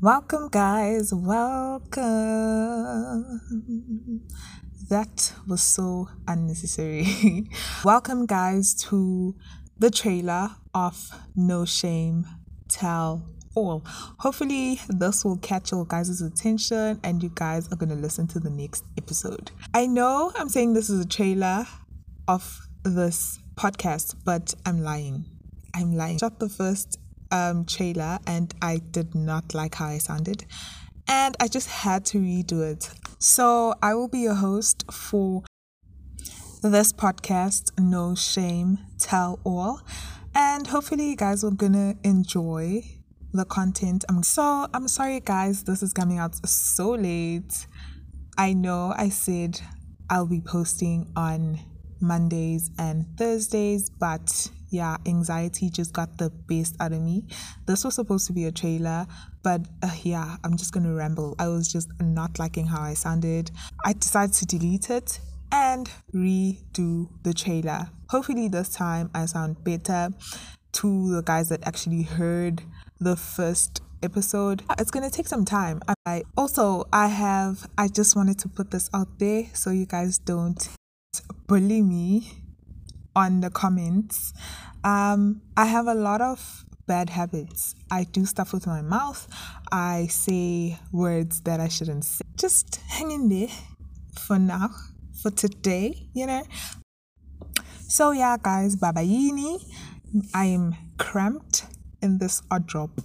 Welcome, guys. Welcome. That was so unnecessary. Welcome, guys, to the trailer of No Shame Tell All. Hopefully, this will catch your guys' attention and you guys are going to listen to the next episode. I know I'm saying this is a trailer of this podcast, but I'm lying. I'm lying. Shot the first um, trailer and I did not like how I sounded. And I just had to redo it. So I will be your host for this podcast, No Shame, Tell All. And hopefully, you guys are gonna enjoy the content. I'm so I'm sorry, guys. This is coming out so late. I know I said I'll be posting on Mondays and Thursdays, but yeah, anxiety just got the best out of me. This was supposed to be a trailer, but uh, yeah, I'm just gonna ramble. I was just not liking how I sounded. I decided to delete it and redo the trailer. Hopefully, this time I sound better to the guys that actually heard the first episode. It's gonna take some time. I also I have I just wanted to put this out there so you guys don't bully me on the comments. Um, I have a lot of bad habits. I do stuff with my mouth. I say words that I shouldn't say. Just hang in there for now, for today, you know. So yeah, guys, babayini. I am cramped in this wardrobe.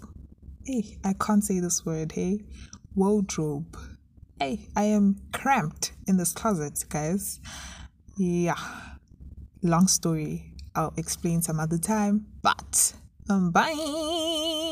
Hey, I can't say this word. Hey, wardrobe. Hey, I am cramped in this closet, guys. Yeah long story. I'll explain some other time. But um, bye.